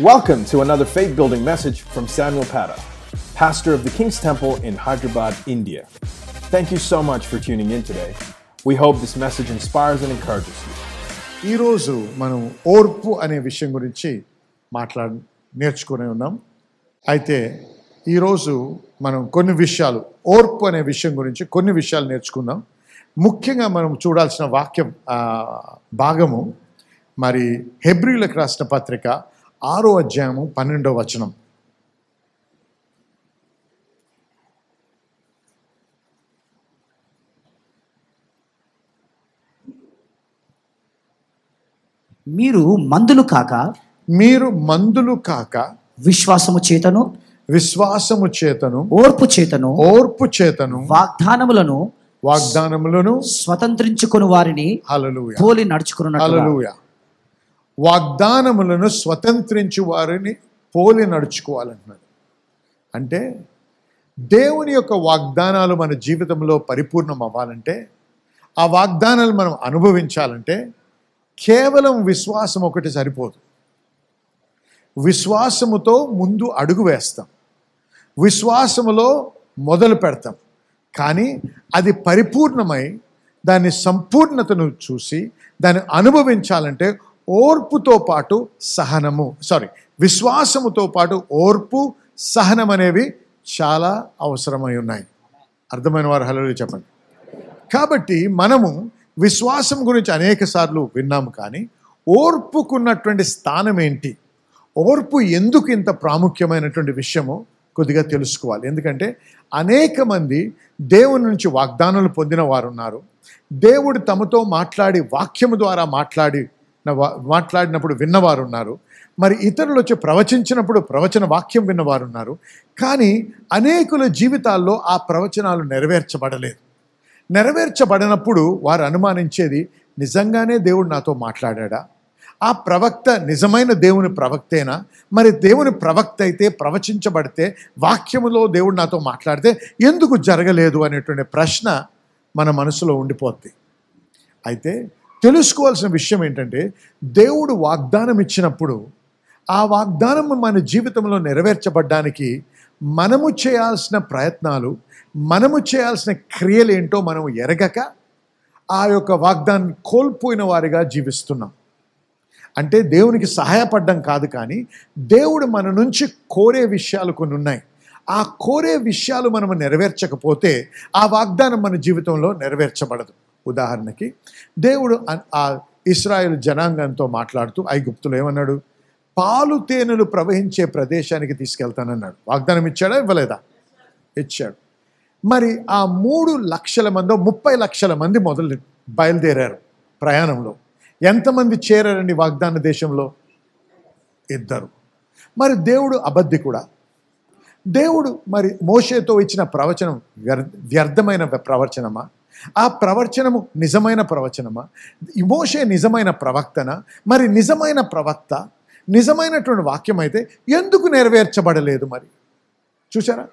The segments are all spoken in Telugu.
Welcome to another faith building message from Samuel Pata, pastor of the King's Temple in Hyderabad, India. Thank you so much for tuning in today. We hope this message inspires and encourages you. ఈరోజు మనం ఓర్పు అనే విషయం గురించి మాట్లాడ నేర్చుకునే ఉన్నాం అయితే ఈరోజు మనం కొన్ని విషయాలు ఓర్పు అనే విషయం గురించి కొన్ని విషయాలు నేర్చుకుందాం ముఖ్యంగా మనం చూడాల్సిన వాక్యం భాగము మరి హెబ్రిలకు రాసిన పత్రిక ఆరో అధ్యాయము పన్నెండో వచనం. మీరు మందులు కాక మీరు మందులు కాక విశ్వాసము చేతను విశ్వాసము చేతను ఓర్పు చేతను ఓర్పు చేతను వాగ్దానములను వాగ్దానములను స్వతంత్రించుకుని వారిని పోలి హల్లెలూయా. వాగ్దానములను స్వతంత్రించి వారిని పోలి నడుచుకోవాలంటున్నాడు అంటే దేవుని యొక్క వాగ్దానాలు మన జీవితంలో పరిపూర్ణం అవ్వాలంటే ఆ వాగ్దానాలు మనం అనుభవించాలంటే కేవలం విశ్వాసం ఒకటి సరిపోదు. విశ్వాసముతో ముందు అడుగు వేస్తాం. విశ్వాసములో మొదలు పెడతాం. కానీ అది పరిపూర్ణమై దాని సంపూర్ణతను చూసి దాన్ని అనుభవించాలంటే ఓర్పుతో పాటు సహనము. సారీ విశ్వాసముతో పాటు ఓర్పు సహనం అనేవి చాలా అవసరమై ఉన్నాయి. అర్థమైన వారు హలో చెప్పండి. కాబట్టి మనము విశ్వాసం గురించి అనేక సార్లు విన్నాము కానీ ఓర్పుకున్నటువంటి స్థానం ఏంటి? ఓర్పు ఎందుకు ఇంత ప్రాముఖ్యమైనటువంటి విషయము కొద్దిగా తెలుసుకోవాలి. ఎందుకంటే అనేక మంది దేవుని నుంచి వాగ్దానాలు పొందిన వారు ఉన్నారు దేవుడు తమతో మాట్లాడి వాక్యము ద్వారా మాట్లాడి మాట్లాడినప్పుడు విన్నవారు ఉన్నారు మరి ఇతరులు వచ్చి ప్రవచించినప్పుడు ప్రవచన వాక్యం విన్నవారు ఉన్నారు కానీ అనేకుల జీవితాల్లో ఆ ప్రవచనాలు నెరవేర్చబడలేదు. నెరవేర్చబడినప్పుడు వారు అనుమానించేది నిజంగానే దేవుడు నాతో మాట్లాడా ఆ ప్రవక్త నిజమైన దేవుని ప్రవక్తేనా? మరి దేవుని ప్రవక్త అయితే ప్రవచించబడితే వాక్యములో దేవుడు నాతో మాట్లాడితే ఎందుకు జరగలేదు? అనేటువంటి ప్రశ్న మన మనసులో ఉండిపోద్ది. అయితే తెలుసుకోవాల్సిన విషయం ఏంటంటే దేవుడు వాగ్దానం ఇచ్చినప్పుడు ఆ వాగ్దానం మన జీవితంలో నెరవేర్చబడ్డానికి మనము చేయాల్సిన ప్రయత్నాలు మనము చేయాల్సిన క్రియలు ఏంటో మనం ఎరగక ఆ యొక్క వాగ్దాన్ని కోల్పోయిన వారిగా జీవిస్తున్నాం. అంటే దేవునికి సహాయపడడం కాదు కానీ దేవుడు మన నుంచి కోరే విషయాలు కొన్ని ఉన్నాయి. ఆ కోరే విషయాలు మనము నెరవేర్చకపోతే ఆ వాగ్దానం మన జీవితంలో నెరవేర్చబడదు. ఉదాహరణకి దేవుడు ఆ ఇస్రాయేల్ జనాంగంతో మాట్లాడుతూ ఐగుప్తులు ఏమన్నాడు? పాలు తేనెలు ప్రవహించే ప్రదేశానికి తీసుకెళ్తానన్నాడు. వాగ్దానం ఇచ్చాడా? ఇవ్వలేదా? ఇచ్చాడు. మరి ఆ మూడు లక్షల మందో ముప్పై లక్షల మంది మొదలు బయలుదేరారు ప్రయాణంలో. ఎంతమంది చేరారండి వాగ్దాన దేశంలో? ఇద్దరు. మరి దేవుడు అబద్ధి కూడా. దేవుడు మరి మోషేతో ఇచ్చిన ప్రవచనం వ్యర్- వ్యర్థమైన ప్రవచనమా? ఆ ప్రవచనము నిజమైన ప్రవచనమా? ఈ మోషే నిజమైన ప్రవక్తన? మరి నిజమైన ప్రవక్త నిజమైనటువంటి వాక్యం అయితే ఎందుకు నెరవేర్చబడలేదు మరి? చూసారా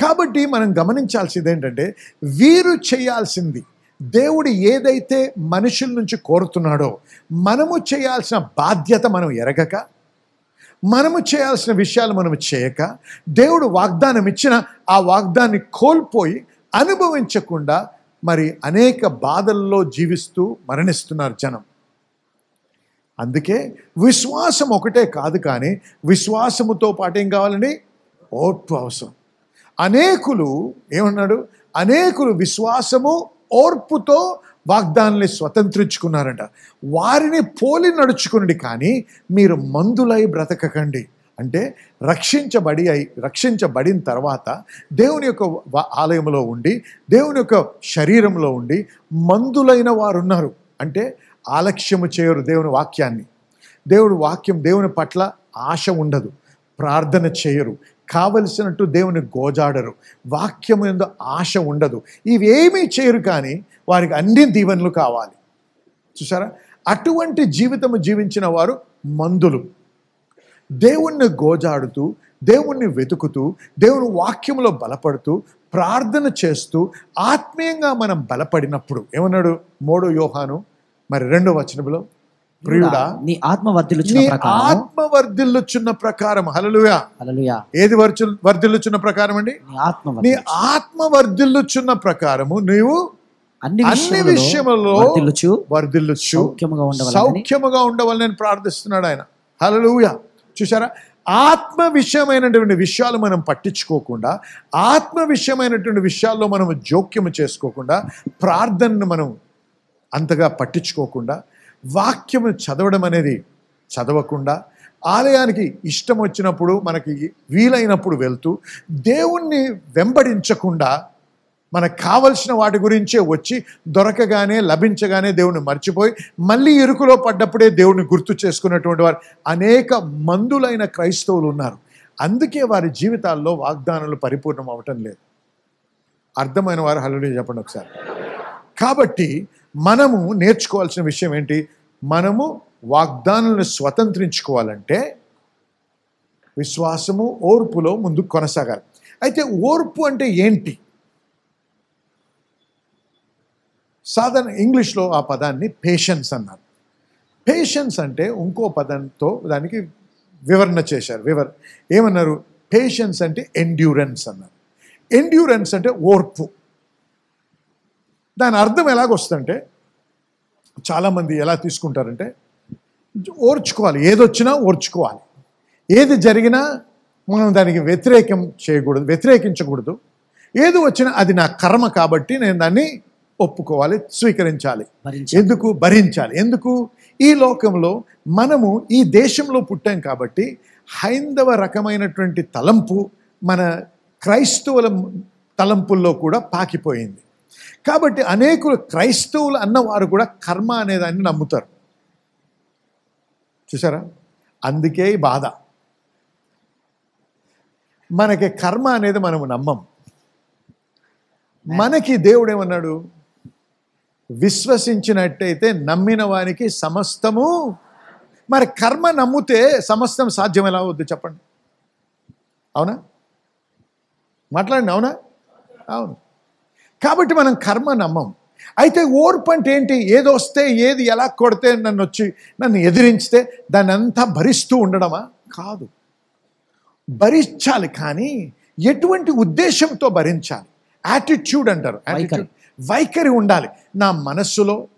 కాబట్టి మనం గమనించాల్సింది ఏంటంటే వీరు చేయాల్సింది దేవుడు ఏదైతే మనుషుల నుంచి కోరుతున్నాడో మనము చేయాల్సిన బాధ్యత మనం ఎరగక మనము చేయాల్సిన విషయాలు మనం చేయక దేవుడు వాగ్దానం ఇచ్చిన ఆ వాగ్దాన్ని కోల్పోయి అనుభవించకుండా మరి అనేక బాధల్లో జీవిస్తూ మరణిస్తున్నారు జనం. అందుకే విశ్వాసం ఒకటే కాదు కానీ విశ్వాసముతో పాటు ఏం కావాలండి? ఓర్పు అవసరం. అనేకులు ఏమన్నాడు? అనేకులు విశ్వాసము ఓర్పుతో వాగ్దానాన్ని స్వతంత్రించుకున్నారంట. వారిని పోలి నడుచుకునండి కానీ మీరు మందులై బ్రతకకండి. అంటే రక్షించబడి అయి రక్షించబడిన తర్వాత దేవుని యొక్క ఆలయంలో ఉండి దేవుని యొక్క శరీరంలో ఉండి మందులైన వారు ఉన్నారు అంటే ఆలక్ష్యము చేయరు దేవుని వాక్యాన్ని. దేవుడు వాక్యం దేవుని పట్ల ఆశ ఉండదు. ప్రార్థన చేయరు. కావలసినట్టు దేవుని గోజాడరు. వాక్యం ఎందు ఆశ ఉండదు. ఇవేమీ చేయరు కానీ వారికి అన్ని దీవెనలు కావాలి. చూసారా? అటువంటి జీవితము జీవించిన వారు మందులు. దేవుణ్ణి గోజాడుతూ దేవుణ్ణి వెతుకుతూ దేవుని వాక్యంలో బలపడుతూ ప్రార్థన చేస్తూ ఆత్మీయంగా మనం బలపడినప్పుడు ఏమన్నాడు మూడో యోహాను? మరి రెండో వచనంలో ప్రియుడా నీ ఆత్మ ఆత్మ వర్ధిల్లుచున్న ప్రకారం హల్లెలూయా. ఏది వర్చు వర్ధిల్లుచున్న ప్రకారం అండి? నీ ఆత్మ నీ. ఆత్మ వర్ధిల్లుచున్న ప్రకారము నీవు అన్ని విషయములలో వర్ధిల్లుచు సౌఖ్యముగా ఉండవాలని ప్రార్థిస్తున్నాడు ఆయన. హల్లెలూయా. చూసారా ఆత్మ విషయమైనటువంటి విషయాలు మనం పట్టించుకోకుండా ఆత్మ విషయమైనటువంటి విషయాల్లో మనం జోక్యం చేసుకోకుండా ప్రార్థనను మనం అంతగా పట్టించుకోకుండా వాక్యము చదవడం అనేది చదవకుండా ఆలయానికి ఇష్టం వచ్చినప్పుడు మనకి వీలైనప్పుడు వెళ్తూ దేవుణ్ణి వెంబడించకుండా మనకు కావలసిన వాటి గురించే వచ్చి దొరకగానే లభించగానే దేవుని మర్చిపోయి మళ్ళీ ఇరుకులో పడ్డప్పుడే దేవుని గుర్తు చేసుకున్నటువంటి వారు అనేక మందులైన క్రైస్తవులు ఉన్నారు. అందుకే వారి జీవితాల్లో వాగ్దానాలు పరిపూర్ణం అవటం లేదు. అర్థమైన వారు హల్లుడి చెప్పండి ఒకసారి. కాబట్టి మనము నేర్చుకోవాల్సిన విషయం ఏంటి? మనము వాగ్దానాలను స్వతంత్రించుకోవాలంటే విశ్వాసము ఓర్పులో ముందు కొనసాగాలి. అయితే ఓర్పు అంటే ఏంటి? సాధారణ ఇంగ్లీష్లో ఆ పదాన్ని పేషెన్స్ అన్నారు. పేషెన్స్ అంటే ఇంకో పదంతో దానికి వివరణ చేశారు. వివర ఏమన్నారు? పేషెన్స్ అంటే ఎండ్యూరెన్స్ అన్నారు. ఎండ్యూరెన్స్ అంటే ఓర్పు. దాని అర్థం ఎలాగొస్తుందంటే చాలామంది ఎలా తీసుకుంటారంటే ఓర్చుకోవాలి. ఏదొచ్చినా ఓర్చుకోవాలి. ఏది జరిగినా మనం దానికి వ్యతిరేకం చేయకూడదు వ్యతిరేకించకూడదు. ఏది వచ్చినా అది నా కర్మ కాబట్టి నేను దాన్ని ఒప్పుకోవాలి స్వీకరించాలి. ఎందుకు? భరించాలి. ఎందుకు? ఈ లోకంలో మనము ఈ దేశంలో పుట్టాం కాబట్టి హైందవ రకమైనటువంటి తలంపు మన క్రైస్తవుల తలంపుల్లో కూడా పాకిపోయింది. కాబట్టి అనేకులు క్రైస్తవులు అన్నవారు కూడా కర్మ అనేదాన్ని నమ్ముతారు. చూసారా? అందుకే బాధ. మనకి కర్మ అనేది మనము నమ్మం. మనకి దేవుడు ఏమన్నాడు? విశ్వసించినట్టయితే నమ్మిన వానికి సమస్తము. మరి కర్మ నమ్మితే సమస్తం సాధ్యం ఎలా అవుద్ది చెప్పండి. అవునా? మాట్లాడండి అవునా? అవును. కాబట్టి మనం కర్మ నమ్మం. అయితే ఓర్పు అంటే ఏంటి? ఏది వస్తే ఏది ఎలా కొడితే నన్ను వచ్చి నన్ను ఎదిరించితే దాన్ని అంతా భరిస్తూ ఉండడమా? కాదు. భరించాలి కానీ ఎటువంటి ఉద్దేశంతో భరించాలి? యాటిట్యూడ్ అంటారు. యాటిట్యూడ్ వైఖరి ఉండాలి. నా మనస్సులో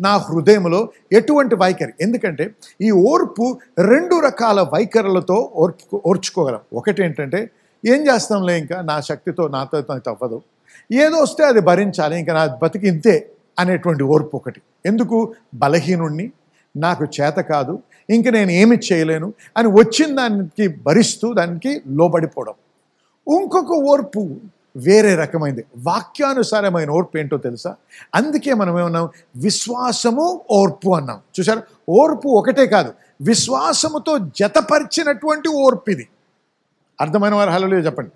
నా హృదయంలో ఎటువంటి వైఖరి? ఎందుకంటే ఈ ఓర్పు రెండు రకాల వైఖరులతో ఓర్పు ఓర్చుకోగలం. ఒకటి ఏంటంటే ఏం చేస్తాంలే ఇంకా? నా శక్తితో నాతో తవ్వదు. ఏదో వస్తే అది భరించాలి. ఇంకా నా బతికి ఇంతే అనేటువంటి ఓర్పు ఒకటి. ఎందుకు? బలహీనుణ్ణి. నాకు చేత కాదు. ఇంక నేను ఏమి చేయలేను అని వచ్చిన దానికి భరిస్తూ దానికి లోబడిపోవడం. ఇంకొక ఓర్పు వేరే రకమైనది వాక్యానుసారమైన ఓర్పు ఏంటో తెలుసా? అందుకే మనం ఏమన్నాం? విశ్వాసము ఓర్పు అన్నాం. చూసారు ఓర్పు ఒకటే కాదు. విశ్వాసముతో జతపరిచినటువంటి ఓర్పు ఇది. అర్థమైన వారు హలో చెప్పండి.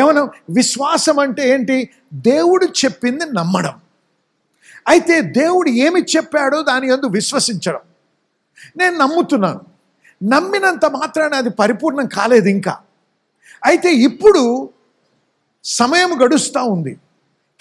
ఏమన్నా? విశ్వాసం అంటే ఏంటి? దేవుడు చెప్పింది నమ్మడం. అయితే దేవుడు ఏమి చెప్పాడో దాని ఎందు విశ్వసించడం. నేను నమ్ముతున్నాను. నమ్మినంత మాత్రాన అది పరిపూర్ణం కాలేదు ఇంకా. అయితే ఇప్పుడు సమయం గడుస్తూ ఉంది.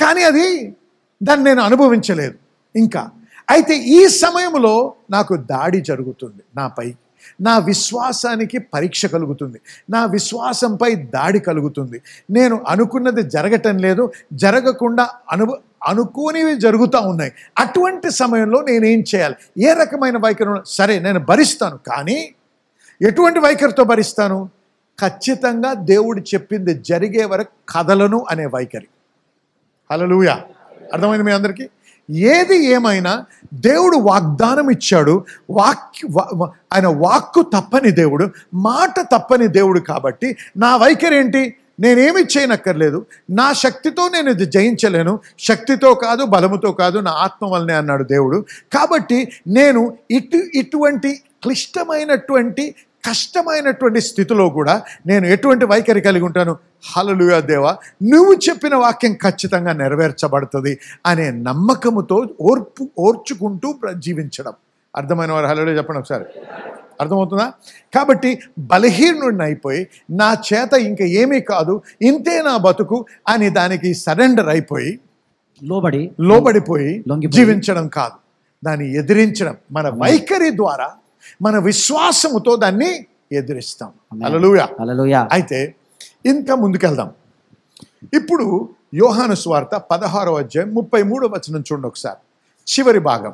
కానీ అది దాన్ని నేను అనుభవించలేదు. ఇంకా అయితే ఈ సమయంలో నాకు దాడి జరుగుతుంది నాపై నా విశ్వాసానికి పరీక్ష కలుగుతుంది. నా విశ్వాసంపై దాడి కలుగుతుంది. నేను అనుకున్నది జరగటం లేదు. జరగకుండా అనుభ అనుకోనివి జరుగుతూ ఉన్నాయి. అటువంటి సమయంలో నేనేం చేయాలి? ఏ రకమైన వైఖరి సరే నేను భరిస్తాను. కానీ ఎటువంటి వైఖరితో భరిస్తాను? ఖచ్చితంగా దేవుడు చెప్పింది జరిగే వరకు కదలను అనే వైఖరి. హలలుయా అర్థమైంది మీ అందరికీ? ఏది ఏమైనా దేవుడు వాగ్దానం ఇచ్చాడు వాక్య ఆయన వాక్కు తప్పని దేవుడు మాట తప్పని దేవుడు కాబట్టి నా వైఖరి ఏంటి? నేనేమి చేయనక్కర్లేదు నా శక్తితో నేను ఇది జయించలేను శక్తితో కాదు బలముతో కాదు నా ఆత్మ వల్లనే అన్నాడు దేవుడు. కాబట్టి నేను ఇటు ఇటువంటి క్లిష్టమైనటువంటి కష్టమైనటువంటి స్థితిలో కూడా నేను ఎటువంటి వైఖరి కలిగి ఉంటాను? హలలుయా దేవా నువ్వు చెప్పిన వాక్యం ఖచ్చితంగా నెరవేర్చబడుతుంది అనే నమ్మకముతో ఓర్పు ఓర్చుకుంటూ జీవించడం. అర్థమైన వారు హలో చెప్పండి ఒకసారి. అర్థమవుతుందా? కాబట్టి బలహీనుడిని అయిపోయి నా చేత ఇంకా ఏమీ కాదు ఇంతే నా బతుకు అని దానికి సరెండర్ అయిపోయి లోబడి లోబడిపోయి. జీవించడం కాదు. దాన్ని ఎదిరించడం మన వైఖరి ద్వారా మన విశ్వాసముతో దాన్ని ఎదిరిస్తాం. అలలుయా అయితే ఇంకా ముందుకెళ్దాం. ఇప్పుడు యోహాను స్వార్త పదహారో అధ్యాయం ముప్పై మూడో వచనం చూడండి ఒకసారి. చివరి భాగం.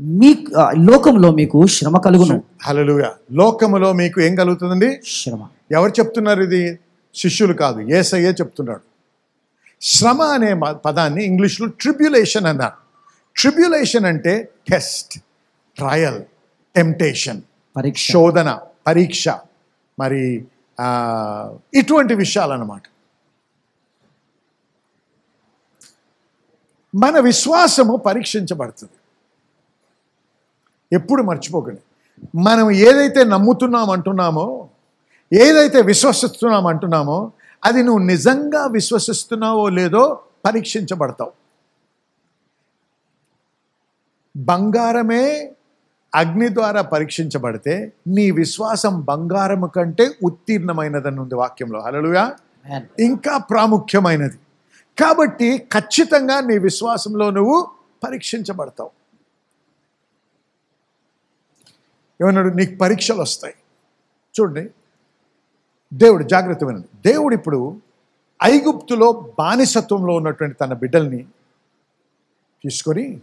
మీ లోకంలో మీకు శ్రమ కలుగును. హలలుయ లోకములో మీకు ఏం కలుగుతుందండి? శ్రమ. ఎవరు చెప్తున్నారు ఇది? శిష్యులు కాదు. ఏసయ్యే చెప్తున్నాడు. శ్రమ అనే పదాన్ని ఇంగ్లీష్లో ట్రిబ్యులేషన్ అన్నారు. ట్రిబ్యులేషన్ అంటే టెస్ట్ ట్రయల్ టెంప్టేషన్ పరీక్ష. శోధన పరీక్ష. మరి ఇటువంటి విషయాలన్నమాట. మన విశ్వాసము పరీక్షించబడుతుంది. ఎప్పుడు మర్చిపోకండి. మనం ఏదైతే నమ్ముతున్నాం అంటున్నామో ఏదైతే విశ్వసిస్తున్నాం అంటున్నామో అది నువ్వు నిజంగా విశ్వసిస్తున్నావో లేదో పరీక్షించబడతావు. బంగారమే అగ్ని ద్వారా పరీక్షించబడితే నీ విశ్వాసం బంగారము కంటే ఉత్తీర్ణమైనదని ఉంది వాక్యంలో. హలలుగా. ఇంకా ప్రాముఖ్యమైనది. కాబట్టి ఖచ్చితంగా నీ విశ్వాసంలో నువ్వు పరీక్షించబడతావు. ఏమన్నాడు? నీకు పరీక్షలు వస్తాయి. చూడండి. దేవుడు జాగ్రత్త వినండి. దేవుడు ఇప్పుడు ఐగుప్తులో బానిసత్వంలో ఉన్నటువంటి తన బిడ్డల్ని తీసుకొని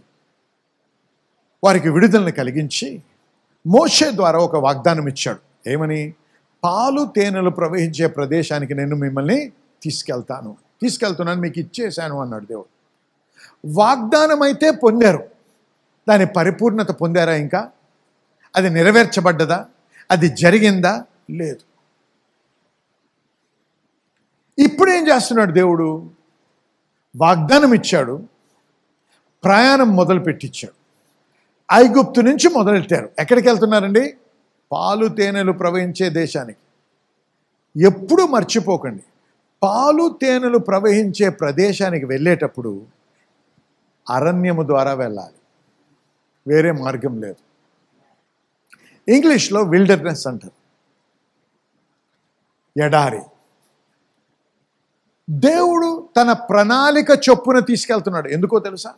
వారికి విడుదలని కలిగించి మోషే ద్వారా ఒక వాగ్దానం ఇచ్చాడు. ఏమని? పాలు తేనెలు ప్రవహించే ప్రదేశానికి నేను మిమ్మల్ని తీసుకెళ్తాను. తీసుకెళ్తున్నాను మీకు ఇచ్చేశాను అన్నాడు దేవుడు. వాగ్దానం అయితే పొందారు. దాని పరిపూర్ణత పొందారా ఇంకా? అది నెరవేర్చబడ్డదా? అది జరిగిందా? లేదు. ఇప్పుడు ఏం చేస్తున్నాడు దేవుడు? వాగ్దానం ఇచ్చాడు. ప్రయాణం మొదలు పెట్టించాడు ఐగుప్తు నుంచి మొదలెట్టారు. ఎక్కడికి వెళ్తున్నారండి పాలు తేనెలు ప్రవహించే దేశానికి. ఎప్పుడూ మర్చిపోకండి. పాలు తేనెలు ప్రవహించే ప్రదేశానికి వెళ్ళేటప్పుడు అరణ్యము ద్వారా వెళ్ళాలి. వేరే మార్గం లేదు. ఇంగ్లీష్లో విల్డర్నెస్ అంటారు. ఎడారి. దేవుడు తన ప్రణాళిక చొప్పున తీసుకెళ్తున్నాడు. ఎందుకో తెలుసా?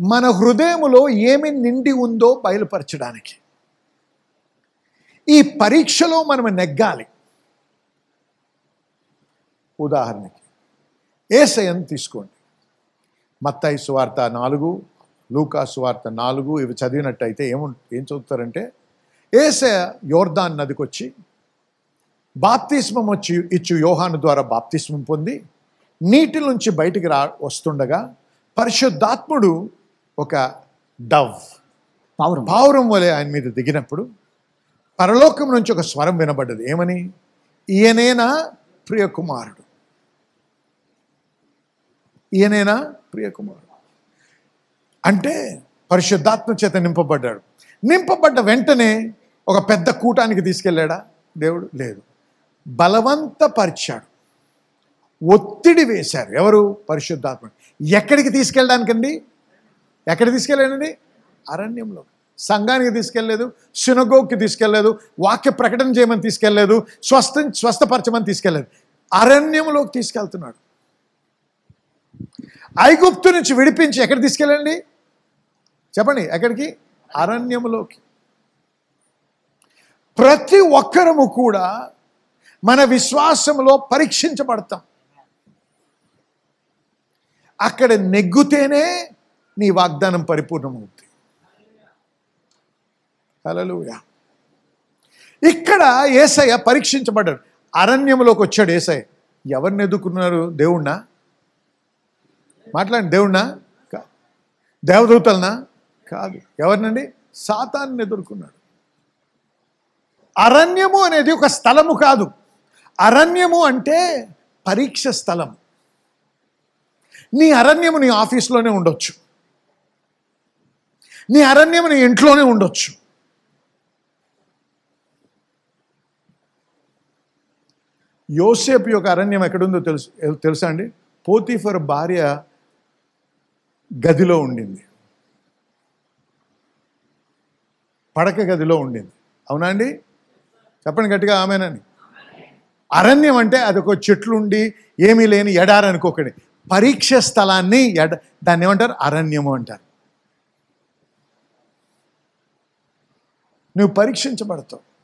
మన హృదయములో ఏమి నిండి ఉందో బయలుపరచడానికి. ఈ పరీక్షలో మనం నెగ్గాలి. ఉదాహరణకి ఏసయన్ తీసుకోండి. మత్తాయి సువార్త నాలుగు లూకా సువార్త నాలుగు ఇవి చదివినట్టయితే ఏము ఏం చదువుతారంటే ఏసయ యోర్దాన్ నదికి వచ్చి బాప్తిస్మం వచ్చి ఇచ్చు యోహాను ద్వారా బాప్తిస్మం పొంది నీటి నుంచి బయటికి రా వస్తుండగా పరిశుద్ధాత్ముడు ఒక డవ్. పావురం. పావురం వలె ఆయన మీద దిగినప్పుడు పరలోకం నుంచి ఒక స్వరం వినబడ్డది. ఏమని? ఈయనేనా ప్రియకుమారుడు. ఈయనేనా ప్రియకుమారుడు. అంటే పరిశుద్ధాత్మ చేత నింపబడ్డాడు. నింపబడ్డ వెంటనే ఒక పెద్ద కూటానికి తీసుకెళ్ళాడా? దేవుడు లేదు. బలవంతపరిచాడు. ఒత్తిడి వేశారు. ఎవరు? పరిశుద్ధాత్మ. ఎక్కడికి తీసుకెళ్ళడానికండి? ఎక్కడ తీసుకెళ్ళానండి? అరణ్యంలో. సంఘానికి తీసుకెళ్ళలేదు సినగోగ్కి తీసుకెళ్ళలేదు వాక్య ప్రకటన చేయమని తీసుకెళ్ళలేదు స్వస్థ స్వస్థపరచమని తీసుకెళ్ళలేదు. అరణ్యంలోకి తీసుకెళ్తున్నాడు. ఐగుప్తు నుంచి విడిపించి ఎక్కడ తీసుకెళ్ళండి? చెప్పండి ఎక్కడికి? అరణ్యములోకి. ప్రతి ఒక్కరము కూడా మన విశ్వాసంలో పరీక్షించబడతాం. అక్కడ నెగ్గుతేనే నీ వాగ్దానం పరిపూర్ణమవుతుంది హల్లెలూయా. ఇక్కడ ఏసయ్య పరీక్షించబడ్డాడు. అరణ్యంలోకి వచ్చాడు ఏసయ్య. ఎవరిని ఎదుర్కొన్నారు? దేవుణ్ణా? మాట్లాడి దేవుణ్ణా? కాదు దేవదూతలనా? కాదు. ఎవరినండి? సాతాన్ని ఎదుర్కొన్నాడు. అరణ్యము అనేది ఒక స్థలము కాదు. అరణ్యము అంటే పరీక్ష స్థలం. నీ అరణ్యము నీ ఆఫీస్లోనే ఉండొచ్చు. నీ అరణ్యం నీ ఇంట్లోనే ఉండొచ్చు. యోసేపు యొక్క అరణ్యం ఎక్కడుందో తెలుసు తెలుసా అండి? పోతీఫర్ భార్య గదిలో ఉండింది. పడక గదిలో ఉండింది. అవునా అండి? చెప్పండి గట్టిగా ఆమెనని. అరణ్యం అంటే అదొక చెట్లుండి ఏమీ లేని ఎడారనుకోకండి పరీక్ష స్థలాన్ని ఎడ దాన్ని ఏమంటారు? అరణ్యము అంటారు. నువ్వు పరీక్షించబడతావు.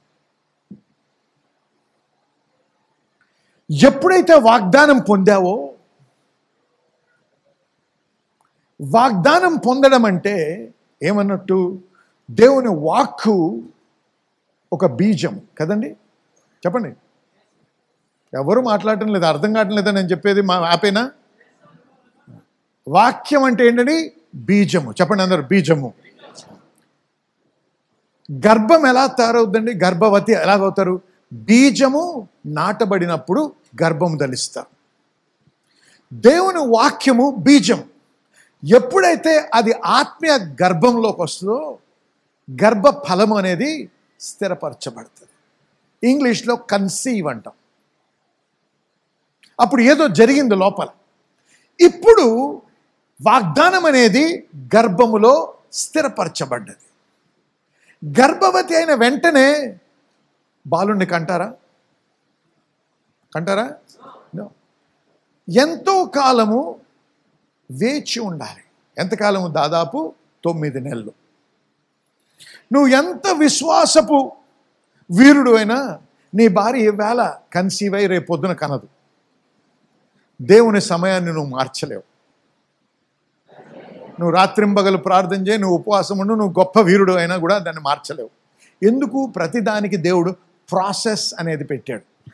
ఎప్పుడైతే వాగ్దానం పొందావో వాగ్దానం పొందడం అంటే ఏమన్నట్టు దేవుని వాక్కు ఒక బీజం కదండి? చెప్పండి. ఎవరు మాట్లాడటం లేదు అర్థం కావటం లేదా నేను చెప్పేది మా ఆపేనా వాక్యం అంటే ఏంటండి బీజము. చెప్పండి అందరు బీజము. గర్భం ఎలా తయారవుతుందండి గర్భవతి ఎలాగవుతారు బీజము నాటబడినప్పుడు గర్భము ధరిస్తారు. దేవుని వాక్యము బీజం. ఎప్పుడైతే అది ఆత్మీయ గర్భంలోకి వస్తుందో గర్భ ఫలము అనేది స్థిరపరచబడుతుంది. ఇంగ్లీష్లో కన్సీవ్ అంటాం. అప్పుడు ఏదో జరిగింది లోపల. ఇప్పుడు వాగ్దానం అనేది గర్భములో స్థిరపరచబడ్డది. గర్భవతి అయిన వెంటనే బాలుణ్ణి కంటారా? కంటారా? ఎంతో కాలము వేచి ఉండాలి. ఎంతకాలము దాదాపు తొమ్మిది నెలలు. నువ్వు ఎంత విశ్వాసపు వీరుడు అయినా నీ భార్య ఈవేళ కన్సీవ్ అయి రేపు పొద్దున కనదు. దేవుని సమయాన్ని నువ్వు మార్చలేవు. నువ్వు రాత్రింబగలు ప్రార్థన చేయి నువ్వు ఉపవాసం ఉండు నువ్వు గొప్ప వీరుడు అయినా కూడా దాన్ని మార్చలేవు. ఎందుకు? ప్రతిదానికి దేవుడు ప్రాసెస్ అనేది పెట్టాడు.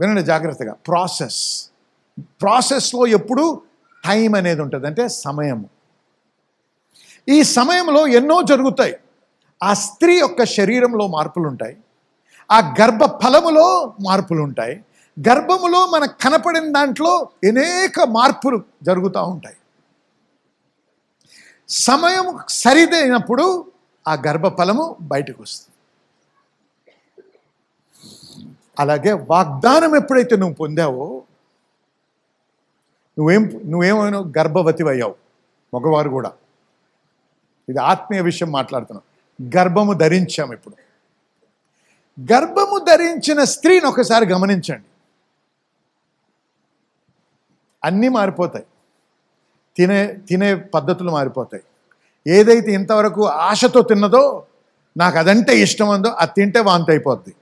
వినండి జాగ్రత్తగా. ప్రాసెస్. ప్రాసెస్లో ఎప్పుడు టైం అనేది ఉంటుంది. అంటే సమయము. ఈ సమయంలో ఎన్నో జరుగుతాయి. ఆ స్త్రీ యొక్క శరీరంలో మార్పులు ఉంటాయి. ఆ గర్భ ఫలములో మార్పులు ఉంటాయి. గర్భములో మనకు కనపడిన దాంట్లో అనేక మార్పులు జరుగుతూ ఉంటాయి. సమయం సరిదైనప్పుడు ఆ గర్భఫలము బయటకు వస్తుంది అలాగే వాగ్దానం ఎప్పుడైతే నువ్వు పొందావో నువ్వేం నువ్వేమైనా గర్భవతి అయ్యావు మగవారు కూడా. ఇది ఆత్మీయ విషయం మాట్లాడుతున్నాం. గర్భము ధరించాం ఇప్పుడు. గర్భము ధరించిన స్త్రీని ఒకసారి గమనించండి. అన్నీ మారిపోతాయి. తినే తినే పద్ధతులు మారిపోతాయి. ఏదైతే ఇంతవరకు ఆశతో తిన్నదో నాకు అదంటే ఇష్టం ఉందో అది తింటే వాంతి అయిపోద్ది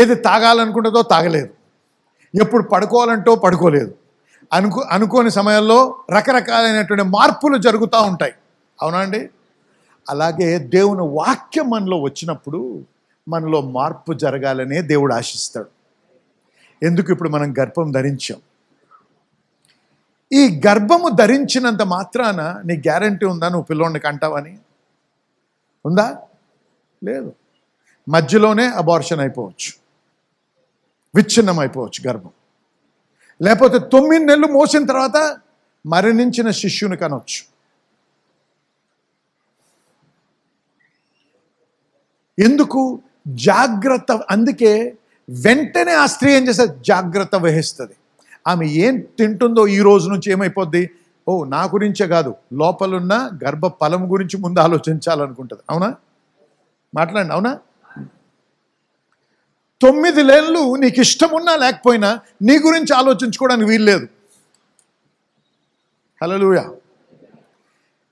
ఏది తాగాలనుకుంటుందో తాగలేదు. ఎప్పుడు పడుకోవాలంటో పడుకోలేదు. అనుకో అనుకోని సమయంలో రకరకాలైనటువంటి మార్పులు జరుగుతూ ఉంటాయి. అవునా అండి? అలాగే దేవుని వాక్యం మనలో వచ్చినప్పుడు మనలో మార్పు జరగాలనే దేవుడు ఆశిస్తాడు. ఎందుకు ఇప్పుడు మనం గర్భం ధరించాం? ఈ గర్భము ధరించినంత మాత్రాన నీ గ్యారంటీ ఉందా? నువ్వు పిల్లోడిని కంటావని. ఉందా? లేదు. మధ్యలోనే అబార్షన్ అయిపోవచ్చు. విచ్ఛిన్నం అయిపోవచ్చు గర్భం. లేకపోతే తొమ్మిది నెలలు మోసిన తర్వాత మరణించిన శిష్యుని కనొచ్చు. ఎందుకు? జాగ్రత్త అందుకే వెంటనే ఆ స్త్రీ ఏం చేస్తుంది? జాగ్రత్త వహిస్తుంది. ఆమె ఏం తింటుందో ఈ రోజు నుంచి ఏమైపోద్ది? ఓ నా గురించే కాదు. లోపలున్న గర్భ ఫలం గురించి ముందు ఆలోచించాలనుకుంటుంది. అవునా? మాట్లాడండి అవునా? తొమ్మిది లేన్లు నీకు ఇష్టం ఉన్నా లేకపోయినా నీ గురించి ఆలోచించుకోవడానికి వీల్లేదు. హలోయా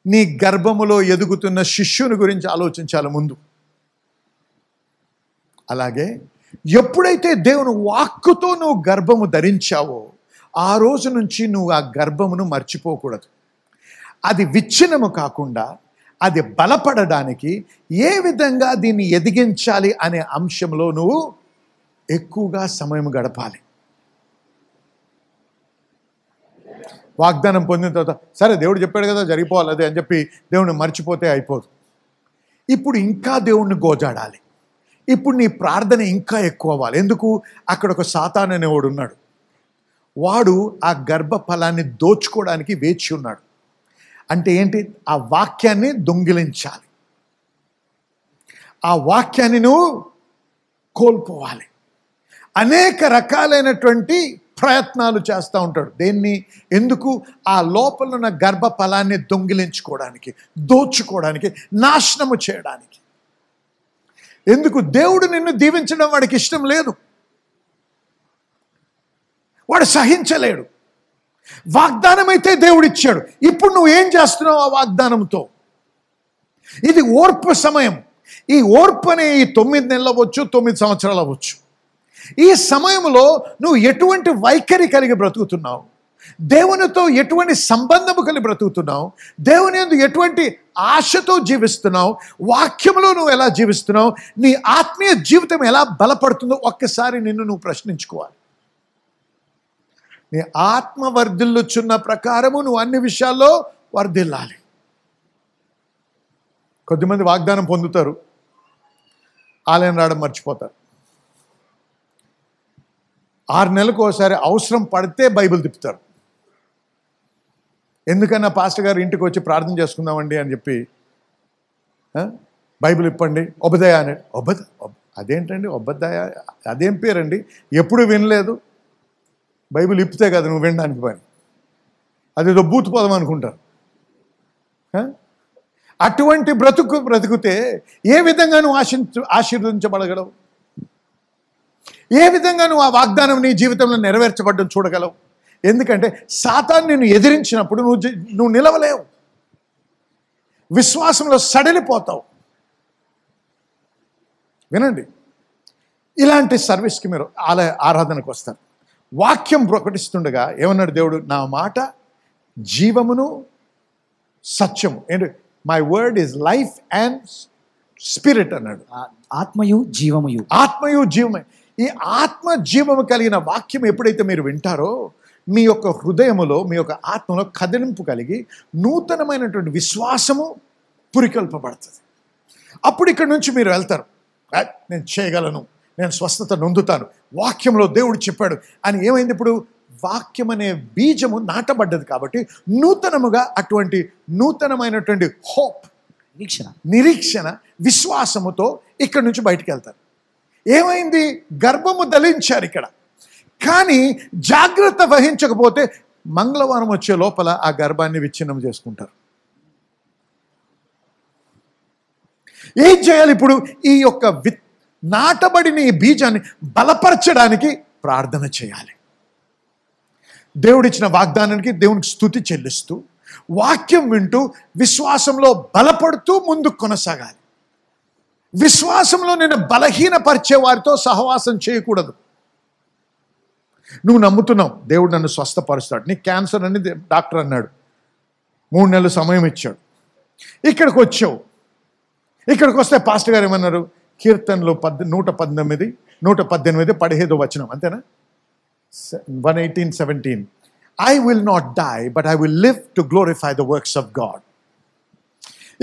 నీ గర్భములో ఎదుగుతున్న శిష్యుని గురించి ఆలోచించాలి ముందు. అలాగే ఎప్పుడైతే దేవుని వాక్కుతో నువ్వు గర్భము ధరించావో ఆ రోజు నుంచి నువ్వు ఆ గర్భమును మర్చిపోకూడదు. అది విచ్ఛిన్నము కాకుండా అది బలపడడానికి ఏ విధంగా దీన్ని ఎదిగించాలి అనే అంశంలో నువ్వు ఎక్కువగా సమయం గడపాలి. వాగ్దానం పొందిన తర్వాత సరే దేవుడు చెప్పాడు కదా జరిగిపోవాలి అదే అని చెప్పి దేవుడిని మర్చిపోతే అయిపోదు. ఇప్పుడు ఇంకా దేవుణ్ణి గోజాడాలి. ఇప్పుడు నీ ప్రార్థన ఇంకా ఎక్కువ అవ్వాలి. ఎందుకు? అక్కడ ఒక సాతాన్ అనేవాడు ఉన్నాడు. వాడు ఆ గర్భ ఫలాన్ని దోచుకోవడానికి వేచి ఉన్నాడు. అంటే ఏంటి? ఆ వాక్యాన్ని దొంగిలించాలి. ఆ వాక్యాన్ని నువ్వు కోల్పోవాలి. అనేక రకాలైనటువంటి ప్రయత్నాలు చేస్తూ ఉంటాడు. దేన్ని? ఎందుకు? ఆ లోపల ఉన్న గర్భ ఫలాన్ని దొంగిలించుకోవడానికి దోచుకోవడానికి నాశనము చేయడానికి. ఎందుకు? దేవుడు నిన్ను దీవించడం వాడికి ఇష్టం లేదు. వాడు సహించలేడు. వాగ్దానం అయితే ఇప్పుడు నువ్వు ఏం చేస్తున్నావు ఆ వాగ్దానంతో? ఇది ఓర్పు సమయం. ఈ ఓర్పు అనే ఈ తొమ్మిది నెలలు అవ్వచ్చు తొమ్మిది సంవత్సరాలు అవ్వచ్చు. ఈ సమయంలో నువ్వు ఎటువంటి వైఖరి కలిగి బ్రతుకుతున్నావు? దేవునితో ఎటువంటి సంబంధము కలిగి బ్రతుకుతున్నావు? దేవుని యందు ఎటువంటి ఆశతో జీవిస్తున్నావు? వాక్యంలో నువ్వు ఎలా జీవిస్తున్నావు? నీ ఆత్మీయ జీవితం ఎలా బలపడుతుందో ఒక్కసారి నిన్ను నువ్వు ప్రశ్నించుకోవాలి. నీ ఆత్మ వర్ధిల్లుచున్న ప్రకారము నువ్వు అన్ని విషయాల్లో వర్ధిల్లాలి. కొద్దిమంది వాగ్దానం పొందుతారు. ఆలయం రావడం మర్చిపోతారు. ఆరు నెలలకు ఒకసారి అవసరం పడితే బైబిల్ తిప్పుతారు. ఎందుకన్నా పాస్టర్ గారు ఇంటికి వచ్చి ప్రార్థన చేసుకుందామండి అని చెప్పి బైబిల్ ఇప్పండి ఒబదయ అని. ఒబద అదేంటండి ఒబద్దయ అదేం పేరండి? ఎప్పుడు వినలేదు. బైబిల్ ఇప్పితే కదా నువ్వు వినడానికి పని అదేదో బూత్ పదం అనుకుంటారు అటువంటి బ్రతుకు బ్రతుకుతే ఏ విధంగా నువ్వు ఆశించ ఆశీర్వదించబడగలవు? ఏ విధంగా నువ్వు ఆ వాగ్దానం నీ జీవితంలో నెరవేర్చబడ్డం చూడగలవు? ఎందుకంటే సాతాన్ నిన్ను ఎదిరించినప్పుడు నువ్వు నువ్వు నిలవలేవు. విశ్వాసంలో సడలిపోతావు వినండి. ఇలాంటి సర్వీస్కి మీరు ఆలయ ఆరాధనకు వస్తారు. వాక్యం ప్రకటిస్తుండగా ఏమన్నాడు దేవుడు? నా మాట జీవమును సత్యము. ఏంటి? My word is life and spirit అన్నాడు. ఆత్మయు జీవమయు. ఆత్మయు జీవమే. ఈ ఆత్మ జీవము కలిగిన వాక్యం ఎప్పుడైతే మీరు వింటారో మీ యొక్క హృదయములో మీ యొక్క ఆత్మలో కదిలింపు కలిగి నూతనమైనటువంటి విశ్వాసము పురికల్పబడుతుంది. అప్పుడు ఇక్కడ నుంచి మీరు వెళ్తారు. "ఆ, నేను చేయగలను. నేను స్వస్థత నొందుతాను. వాక్యంలో దేవుడు చెప్పాడు. అని ఏమైంది ఇప్పుడు? వాక్యం అనే బీజము నాటబడ్డది కాబట్టి నూతనముగా అటువంటి నూతనమైనటువంటి హోప్ నిరీక్షణ. నిరీక్షణ విశ్వాసముతో ఇక్కడి నుంచి బయటికి వెళ్తారు. ఏమైంది? గర్భము దలించారు ఇక్కడ. కానీ జాగ్రత్త వహించకపోతే మంగళవారం వచ్చే లోపల ఆ గర్భాన్ని విచ్ఛిన్నం చేసుకుంటారు. ఏం చేయాలి ఇప్పుడు? ఈ యొక్క వి నాటబడిన ఈ బీజాన్ని బలపరచడానికి ప్రార్థన చేయాలి. దేవుడిచ్చిన వాగ్దానానికి దేవునికి స్థుతి చెల్లిస్తూ వాక్యం వింటూ విశ్వాసంలో బలపడుతూ ముందుకు కొనసాగాలి. విశ్వాసంలో నేను బలహీనపరిచే వారితో సహవాసం చేయకూడదు. నువ్వు నమ్ముతున్నావు దేవుడు నన్ను స్వస్థపరుస్తాడు. నీకు క్యాన్సర్ అని డాక్టర్ అన్నాడు. మూడు నెలలు సమయం ఇచ్చాడు. ఇక్కడికి వచ్చావు. ఇక్కడికి వస్తే పాస్టర్ గారు ఏమన్నారు? కీర్తనలు పద్ నూట పద్దెనిమిది నూట పద్దెనిమిది పదిహేదో వచనం అంతేనా? One eighteen seventeen. I will not die but I will live to glorify the works of God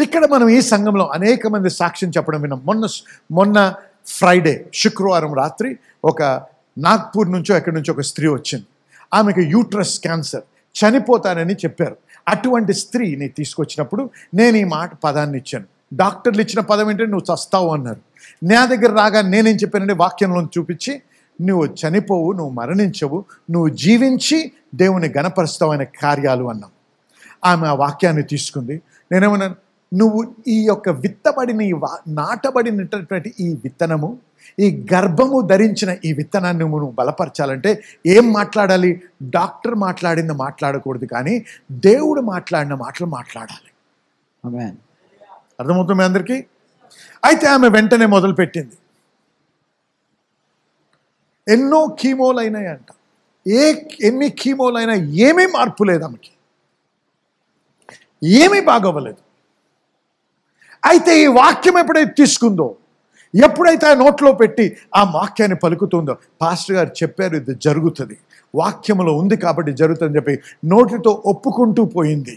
ఇక్కడ మనం ఈ సంఘంలో అనేక మంది సాక్ష్యం చెప్పడం విన్నాం. మొన్న మొన్న ఫ్రైడే శుక్రవారం రాత్రి ఒక నాగ్పూర్ నుంచో ఎక్కడి నుంచో ఒక స్త్రీ వచ్చింది. ఆమెకు యూట్రస్ క్యాన్సర్ చనిపోతానని చెప్పారు. అటువంటి స్త్రీని తీసుకొచ్చినప్పుడు నేను ఈ మాట పదాన్ని ఇచ్చాను. డాక్టర్లు ఇచ్చిన పదం ఏంటంటే నువ్వు చస్తావు అన్నారు. నా దగ్గర రాగా నేనేం చెప్పానంటే వాక్యంలో చూపించి నువ్వు చనిపోవు నువ్వు మరణించవు నువ్వు జీవించి దేవుని గణపరుస్తావు అనే కార్యాలు అన్నాం. ఆమె ఆ వాక్యాన్ని తీసుకుంది. నేనేమన్నాను నువ్వు ఈ యొక్క విత్తబడిన ఈ వా నాటబడినటువంటి ఈ విత్తనము ఈ గర్భము ధరించిన ఈ విత్తనాన్ని నువ్వు నువ్వు బలపరచాలంటే ఏం మాట్లాడాలి? డాక్టర్ మాట్లాడింది మాట్లాడకూడదు కానీ దేవుడు మాట్లాడిన మాటలు మాట్లాడాలి. అర్థమవుతుంది మీ అందరికీ? అయితే ఆమె వెంటనే మొదలుపెట్టింది. ఎన్నో కీమోలు అయినాయంట ఏ ఎన్ని కీమోలు అయినా ఏమీ మార్పు లేదు ఆమెకి. ఏమీ బాగవ్వలేదు. అయితే ఈ వాక్యం ఎప్పుడైతే తీసుకుందో ఎప్పుడైతే ఆ నోట్లో పెట్టి ఆ వాక్యాన్ని పలుకుతుందో పాస్టర్ గారు చెప్పారు ఇది జరుగుతుంది. వాక్యంలో ఉంది కాబట్టి జరుగుతుందని చెప్పి నోటితో ఒప్పుకుంటూ పోయింది.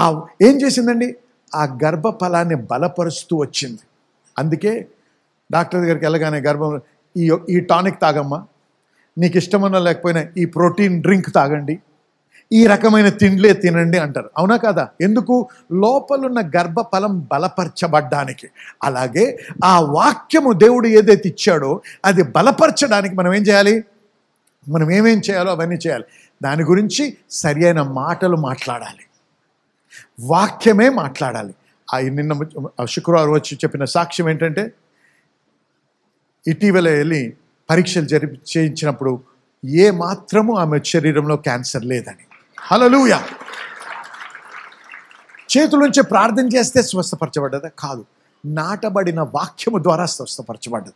ఆ ఏం చేసిందండి? ఆ గర్భఫలాన్ని బలపరుస్తూ వచ్చింది. అందుకే డాక్టర్ దగ్గరికి వెళ్ళగానే గర్భం ఈ ఈ టానిక్ తాగమ్మా. నీకు ఇష్టమన్నా లేకపోయినా ఈ ప్రోటీన్ డ్రింక్ తాగండి. ఈ రకమైన తిండ్లే తినండి అంటారు. అవునా కదా? ఎందుకు? లోపలున్న గర్భఫలం బలపరచబడ్డానికి. అలాగే ఆ వాక్యము దేవుడు ఏదైతే ఇచ్చాడో అది బలపరచడానికి మనం ఏం చేయాలి? మనం ఏమేం చేయాలో అవన్నీ చేయాలి. దాని గురించి సరి అయిన మాటలు మాట్లాడాలి. వాక్యమే మాట్లాడాలి. ఆ నిన్న శుక్రవారం వచ్చి చెప్పిన సాక్ష్యం ఏంటంటే ఇటీవల వెళ్ళి పరీక్షలు జరిపి చేయించినప్పుడు ఏ మాత్రము ఆమె శరీరంలో క్యాన్సర్ లేదని. హలలుయ చేతులుంచి ప్రార్థన చేస్తే స్వస్థపరచబడ్డదా? కాదు. నాటబడిన వాక్యము ద్వారా స్వస్థపరచబడ్డది.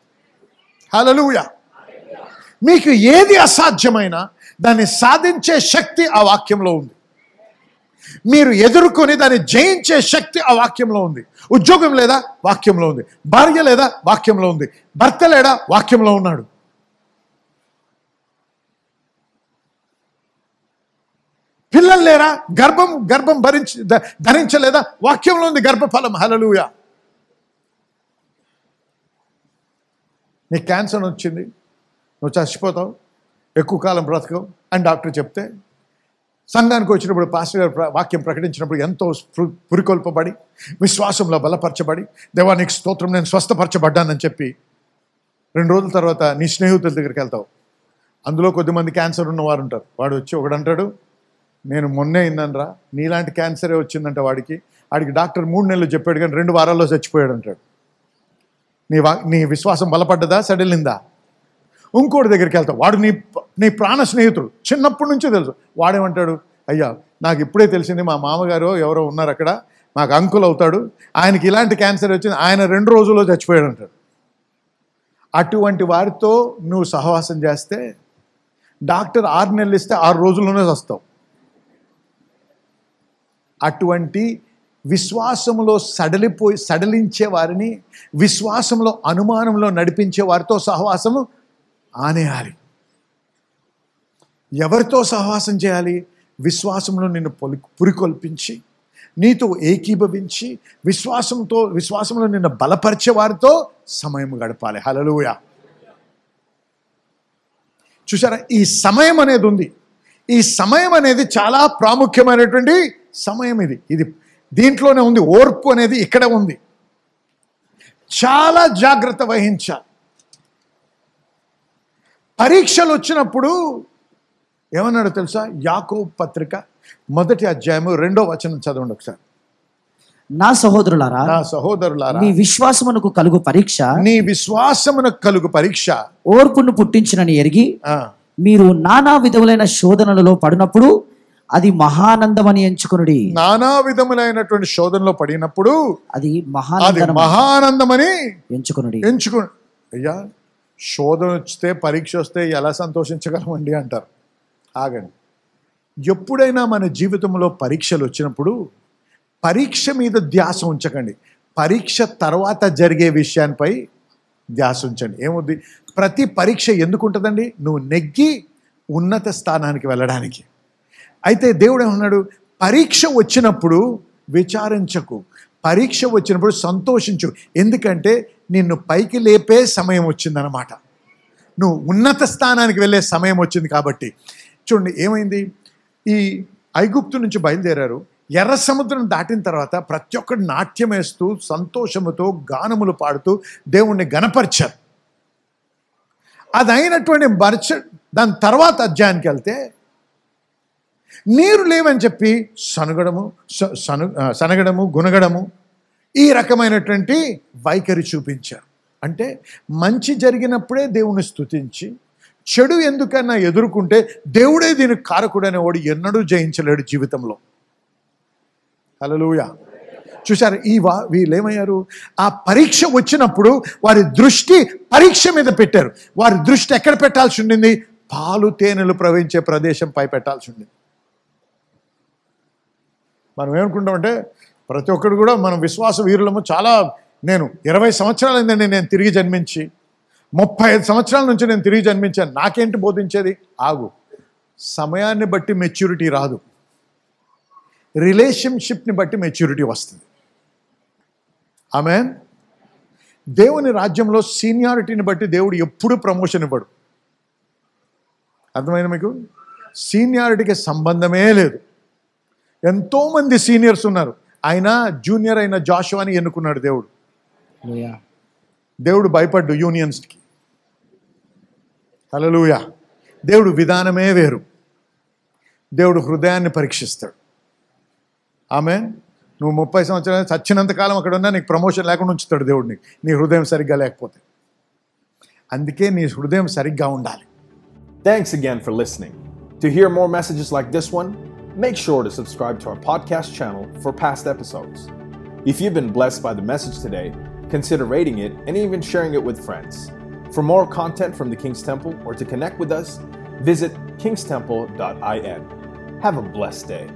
హలలుయా మీకు ఏది అసాధ్యమైనా దాన్ని సాధించే శక్తి ఆ వాక్యంలో ఉంది. మీరు ఎదుర్కొని దాన్ని జయించే శక్తి ఆ వాక్యంలో ఉంది. ఉద్యోగం లేదా? వాక్యంలో ఉంది. భార్య లేదా? వాక్యంలో ఉంది. భర్త లేడా? వాక్యంలో ఉన్నాడు. పిల్లలు లేరా? గర్భం గర్భం భరించి ధరించలేదా? వాక్యంలో ఉంది గర్భఫలం. హలలుయ నీకు క్యాన్సర్ వచ్చింది. నువ్వు చచ్చిపోతావు. ఎక్కువ కాలం బ్రతకవు. అని డాక్టర్ చెప్తే సంఘానికి వచ్చినప్పుడు పాస్టర్ గారు వాక్యం ప్రకటించినప్పుడు ఎంతో పురికొల్పబడి విశ్వాసంలో బలపరచబడి దేవానికి స్తోత్రం నేను స్వస్థపరచబడ్డానని చెప్పి రెండు రోజుల తర్వాత నీ స్నేహితుల దగ్గరికి వెళ్తావు. అందులో కొద్దిమంది క్యాన్సర్ ఉన్నవారు ఉంటారు. వాడు వచ్చి ఒకడు అంటాడు నేను మొన్నే ఇన్నానరా నీలాంటి క్యాన్సరే వచ్చిందంట వాడికి. వాడికి డాక్టర్ మూడు నెలలు చెప్పాడు కానీ రెండు వారాల్లో చచ్చిపోయాడు అంటాడు నీ వా నీ విశ్వాసం బలపడ్డదా సడలిందా? ఇంకోటి దగ్గరికి వెళ్తావు వాడు నీ నీ ప్రాణ స్నేహితుడు. చిన్నప్పటి నుంచే తెలుసు. వాడేమంటాడు? అయ్యా నాకు ఇప్పుడే తెలిసింది మా మామగారు ఎవరో ఉన్నారు అక్కడ. మాకు అంకుల్ అవుతాడు. ఆయనకి ఇలాంటి క్యాన్సర్ వచ్చింది. ఆయన రెండు రోజుల్లో చచ్చిపోయాడు అంటాడు అటువంటి వారితో నువ్వు సహవాసం చేస్తే డాక్టర్ ఆరు నెలలు ఇస్తే ఆరు రోజుల్లోనే వస్తావు అటువంటి విశ్వాసంలో సడలిపోయి సడలించే వారిని విశ్వాసంలో అనుమానంలో నడిపించే వారితో సహవాసము ఆనేయాలి. ఎవరితో సహవాసం చేయాలి? విశ్వాసంలో నిన్ను పొలి పురికొల్పించి నీతో ఏకీభవించి విశ్వాసంతో విశ్వాసంలో నిన్ను బలపరిచే వారితో సమయం గడపాలి. హలలుయ చూసారా ఈ సమయం అనేది ఉంది. ఈ సమయం అనేది చాలా ప్రాముఖ్యమైనటువంటి సమయం ఇది. ఇది దీంట్లోనే ఉంది. ఓర్పు అనేది ఇక్కడ ఉంది. చాలా జాగ్రత్త వహించాలి. పరీక్షలు వచ్చినప్పుడు ఏమన్నాడు తెలుసా? యాకో పత్రిక మొదటి అధ్యాయము రెండో వచనం చదవండి ఒకసారి. నా సహోదరులారా నా సహోదరులారా మీ విశ్వాసమునకు కలుగు పరీక్ష నీ విశ్వాసమునకు కలుగు పరీక్ష. ఓర్పును పుట్టించినని ఎరిగి మీరు నానా విధములైన శోధనలలో పడినప్పుడు అది మహానందమని ఎంచుకునుడి. నానా విధములైనటువంటి శోధనలో పడినప్పుడు అది మహానందం మహానందమని ఎంచుకునుడి. ఎంచుకో అయ్యా శోధన వస్తే పరీక్ష వస్తే ఎలా సంతోషించగలమండి అంటారు. ఆగండి. ఎప్పుడైనా మన జీవితంలో పరీక్షలు వచ్చినప్పుడు పరీక్ష మీద ధ్యాస ఉంచకండి. పరీక్ష తర్వాత జరిగే విషయాన్పై ధ్యాస ఉంచండి. ఏముంది? ప్రతి పరీక్ష ఎందుకు ఉంటుందండి? నువ్వు నెగ్గి ఉన్నత స్థానానికి వెళ్ళడానికి. అయితే దేవుడు ఏమన్నాడు? పరీక్ష వచ్చినప్పుడు విచారించకు. పరీక్ష వచ్చినప్పుడు సంతోషించు. ఎందుకంటే నిన్ను పైకి లేపే సమయం వచ్చిందనమాట నువ్వు ఉన్నత స్థానానికి వెళ్ళే సమయం వచ్చింది కాబట్టి. చూడండి ఏమైంది? ఈ ఐగుప్తు నుంచి బయలుదేరారు. ఎర్ర సముద్రం దాటిన తర్వాత ప్రతి ఒక్కరు నాట్యం వేస్తూ సంతోషముతో గానములు పాడుతూ దేవుణ్ణి గనపరిచారు అది అయినటువంటి మరుచ దాని తర్వాత అధ్యాయానికి వెళ్తే నీరు లేవని చెప్పి సనుగడము సను సనగడము గునగడము ఈ రకమైనటువంటి వైఖరి చూపించారు. అంటే మంచి జరిగినప్పుడే దేవుని స్థుతించి చెడు ఎందుకన్నా ఎదుర్కొంటే దేవుడే దీనికి కారకుడనే వాడు ఎన్నడూ జయించలేడు జీవితంలో. హల్లెలూయా. చూశారు ఈ వా వీళ్ళు ఏమయ్యారు ఆ పరీక్ష వచ్చినప్పుడు వారి దృష్టి పరీక్ష మీద పెట్టారు. వారి దృష్టి ఎక్కడ పెట్టాల్సి ఉండింది? పాలు తేనెలు ప్రవహించే ప్రదేశంపై పెట్టాల్సి ఉండింది. మనం ఏమనుకుంటామంటే ప్రతి ఒక్కరు కూడా మనం విశ్వాస వీరులము చాలా నేను ఇరవై సంవత్సరాలైందండి నేను తిరిగి జన్మించి ముప్పై ఐదు సంవత్సరాల నుంచి నేను తిరిగి జన్మించాను నాకేంటి బోధించేది? ఆగు. సమయాన్ని బట్టి మెచ్యూరిటీ రాదు. రిలేషన్షిప్ని బట్టి మెచ్యూరిటీ వస్తుంది. ఆమె దేవుని రాజ్యంలో సీనియారిటీని బట్టి దేవుడు ఎప్పుడు ప్రమోషన్ ఇవ్వడు. అర్థమైంది మీకు? సీనియారిటీకి సంబంధమే లేదు. ఎంతోమంది సీనియర్స్ ఉన్నారు. ఆయన జూనియర్ అయిన జాషువాని ఎన్నుకున్నాడు దేవుడు. హల్లెలూయా. దేవుడు భయపడ్డు యూనియన్స్కి. హల్లెలూయా. దేవుడు విధానమే వేరు. దేవుడు హృదయాన్ని పరీక్షిస్తాడు. ఆమె నువ్వు ముప్పై సంవత్సరాలు చచ్చినంత కాలం అక్కడ ఉన్నా నీకు ప్రమోషన్ లేకుండా ఉంచుతాడు దేవుడు నీకు. నీ హృదయం సరిగ్గా లేకపోతే. అందుకే నీ హృదయం సరిగ్గా ఉండాలి. Thanks again for listening. To hear more messages like this one, make sure to subscribe to our podcast channel for past episodes. If you've been blessed by the message today, consider rating it and even sharing it with friends. For more content from the King's Temple or to connect with us, visit kingstemple.in. Have a blessed day.